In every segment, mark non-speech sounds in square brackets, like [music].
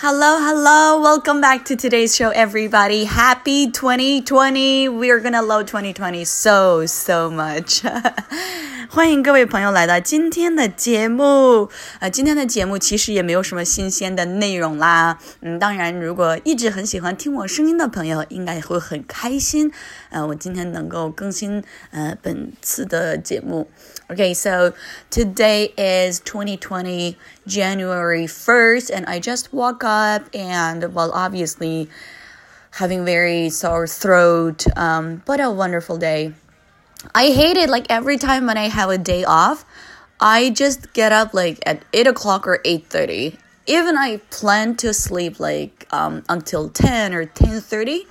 Hello, hello. Welcome back to today's show, everybody. Happy 2020. We're gonna love 2020 so, so much. [laughs] 欢迎各位朋友来到今天的节目。呃，今天的节目其实也没有什么新鲜的内容啦。嗯，当然，如果一直很喜欢听我声音的朋友，应该会很开心。呃，我今天能够更新呃本次的节目。Okay, so today is 2020 January 1st, and I just woke up and well, obviously having very sore throat, um, but a wonderful day. I hate it like every time when I have a day off, I just get up like at 8 o'clock or 8.30. Even I plan to sleep like um, until 10 or 10.30.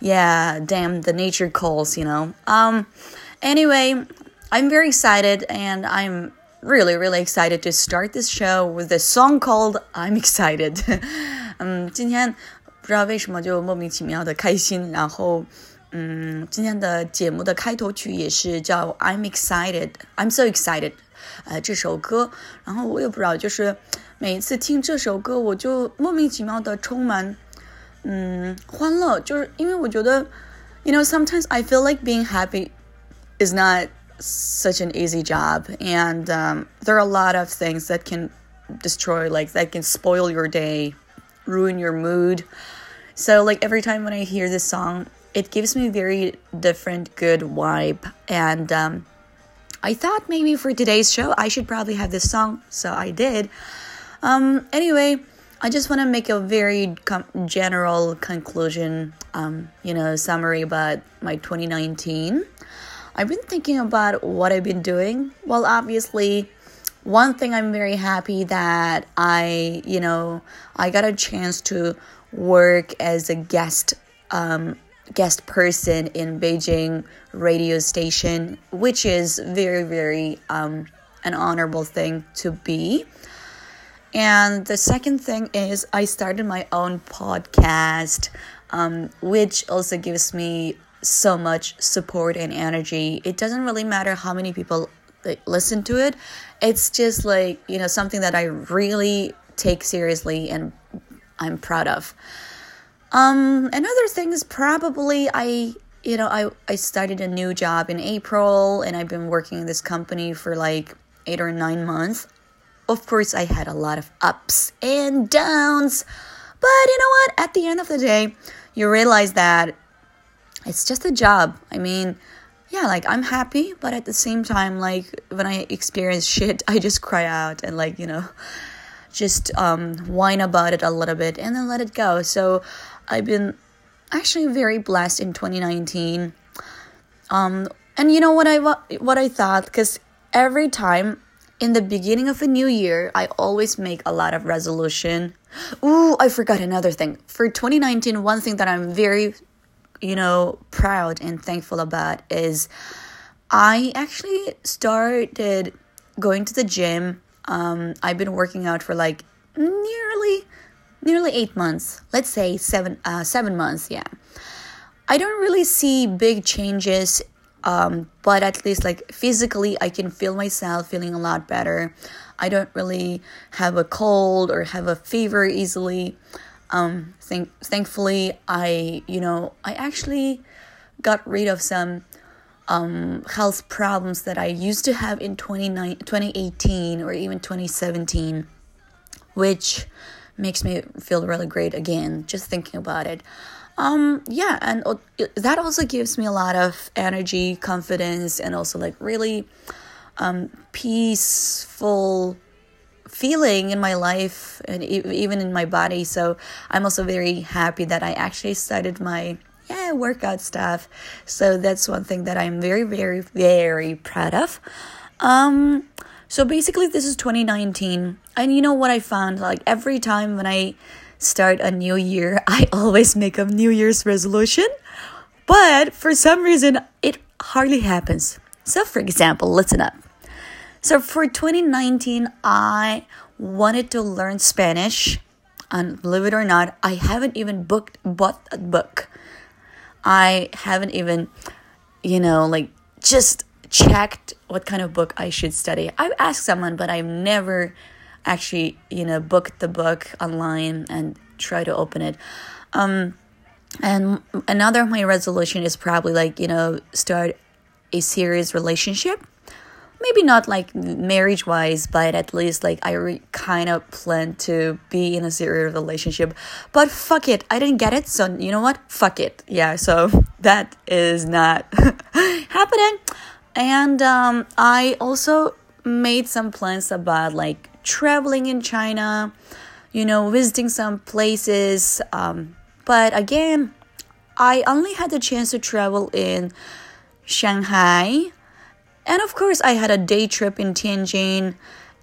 Yeah, damn, the nature calls, you know. Um, anyway, I'm very excited and I'm really, really excited to start this show with a song called I'm Excited. [laughs] 嗯，今天不知道为什么就莫名其妙的开心，然后 嗯，今天的节目的开头曲也是叫 I'm excited, I'm so excited，呃，这首歌，然后我也不知道，就是每一次听这首歌，我就莫名其妙的充满嗯欢乐，就是因为我觉得，you know sometimes I feel like being happy is not such an easy job and um, there are a lot of things that can destroy like that can spoil your day ruin your mood so like every time when i hear this song it gives me very different good vibe. And um, i thought maybe for today's show i should probably have this song so i did. Um, anyway i just want to make a very com- general conclusion um, you know summary about my 2019 I've been thinking about what I've been doing. Well, obviously, one thing I'm very happy that I, you know, I got a chance to work as a guest um, guest person in Beijing radio station, which is very, very um, an honorable thing to be. And the second thing is I started my own podcast, um, which also gives me so much support and energy. It doesn't really matter how many people listen to it. It's just like, you know, something that I really take seriously and I'm proud of. Um, another thing is probably I, you know, I, I started a new job in April and I've been working in this company for like eight or nine months. Of course, I had a lot of ups and downs, but you know what? At the end of the day, you realize that it's just a job. I mean, yeah, like I'm happy, but at the same time, like when I experience shit, I just cry out and like, you know, just um, whine about it a little bit and then let it go. So I've been actually very blessed in 2019. Um, and you know what I what I thought because every time in the beginning of a new year, I always make a lot of resolution. Ooh, I forgot another thing. For 2019, one thing that I'm very you know, proud and thankful about is I actually started going to the gym. Um, I've been working out for like nearly nearly eight months. Let's say seven uh, seven months. Yeah, I don't really see big changes, um, but at least like physically, I can feel myself feeling a lot better. I don't really have a cold or have a fever easily um thank thankfully i you know i actually got rid of some um health problems that i used to have in 2018 or even 2017 which makes me feel really great again just thinking about it um yeah and that also gives me a lot of energy confidence and also like really um peaceful feeling in my life and even in my body. So I'm also very happy that I actually started my yeah workout stuff. So that's one thing that I'm very very very proud of. Um so basically this is 2019 and you know what I found like every time when I start a new year, [laughs] I always make a new year's resolution. But for some reason it hardly happens. So for example, listen up. So for 2019, I wanted to learn Spanish. And believe it or not, I haven't even booked bought a book. I haven't even, you know, like just checked what kind of book I should study. I've asked someone, but I've never actually, you know, book the book online and try to open it. Um, and another of my resolution is probably like you know start a serious relationship. Maybe not like marriage wise but at least like i re- kind of plan to be in a serious relationship. But fuck it i didn't get it so you know what? Fuck it. Yeah so [laughs] that is not [laughs] happening. And um, i also made some plans about like traveling in china you know visiting some places um, but again i only had the chance to travel in shanghai and of course, I had a day trip in Tianjin.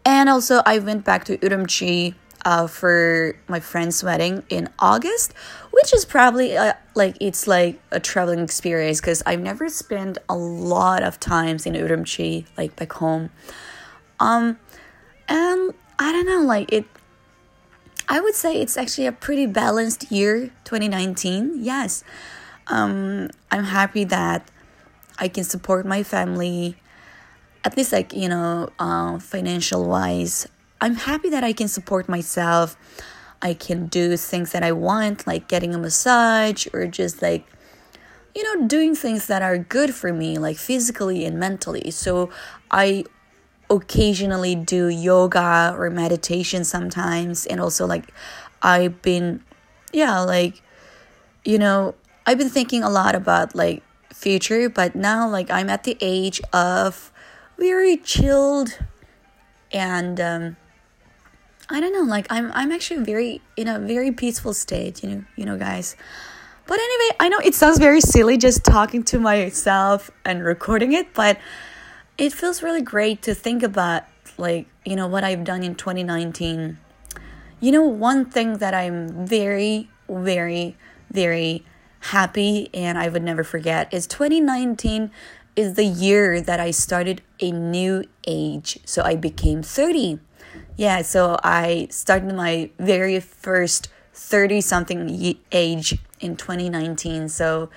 And also, I went back to Urumqi uh, for my friend's wedding in August, which is probably uh, like it's like a traveling experience because I've never spent a lot of times in Urumqi, like back home. Um, and I don't know, like it. I would say it's actually a pretty balanced year, 2019. Yes, um, I'm happy that I can support my family at least like you know uh, financial wise i'm happy that i can support myself i can do things that i want like getting a massage or just like you know doing things that are good for me like physically and mentally so i occasionally do yoga or meditation sometimes and also like i've been yeah like you know i've been thinking a lot about like future but now like i'm at the age of very chilled and um, I don't know, like I'm I'm actually very in a very peaceful state, you know, you know, guys. But anyway, I know it sounds very silly just talking to myself and recording it, but it feels really great to think about like, you know, what I've done in 2019. You know, one thing that I'm very very very happy and I would never forget is 2019 is the year that I started a new age. So I became 30. Yeah, so I started my very first 30 something age in 2019. So,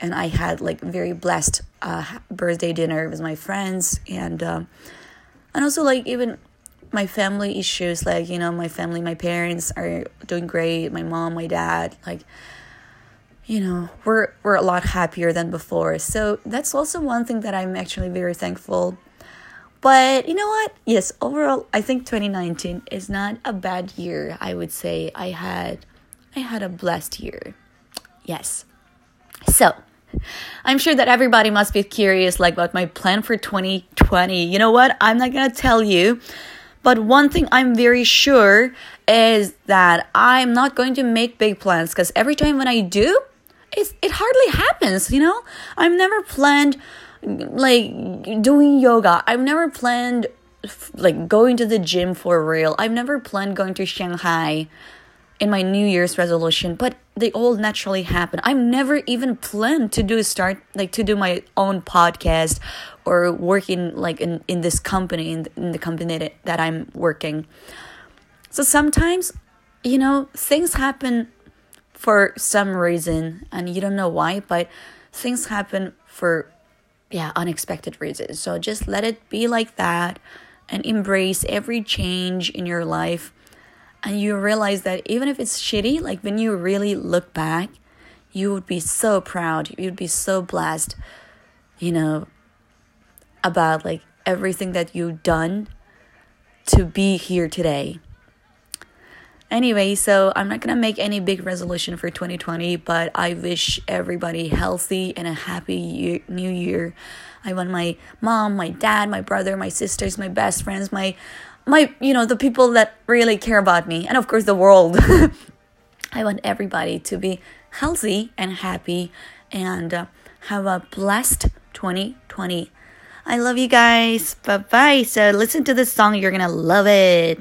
and I had like very blessed uh, birthday dinner with my friends and, um, and also like even my family issues, like, you know, my family, my parents are doing great. My mom, my dad, like, you know we're we're a lot happier than before. So that's also one thing that i'm actually very thankful. But you know what? Yes overall i think 2019 is not a bad year i would say. I had i had a blessed year. Yes. So i'm sure that everybody must be curious like about my plan for 2020 you know what i'm not gonna tell you but one thing i'm very sure is that i'm not going to make big plans because every time when i do it's, it hardly happens, you know? I've never planned like doing yoga. I've never planned like going to the gym for real. I've never planned going to Shanghai in my New Year's resolution, but they all naturally happen. I've never even planned to do start like to do my own podcast or working like in, in this company in, in the company that, that I'm working. So sometimes, you know, things happen for some reason and you don't know why, but things happen for yeah, unexpected reasons. So just let it be like that and embrace every change in your life. And you realize that even if it's shitty, like when you really look back, you would be so proud. You'd be so blessed, you know, about like everything that you've done to be here today. Anyway, so I'm not gonna make any big resolution for 2020, but I wish everybody healthy and a happy year, new year. I want my mom, my dad, my brother, my sisters, my best friends, my my you know the people that really care about me, and of course the world. [laughs] I want everybody to be healthy and happy and uh, have a blessed 2020. I love you guys. Bye bye. So listen to this song, you're gonna love it.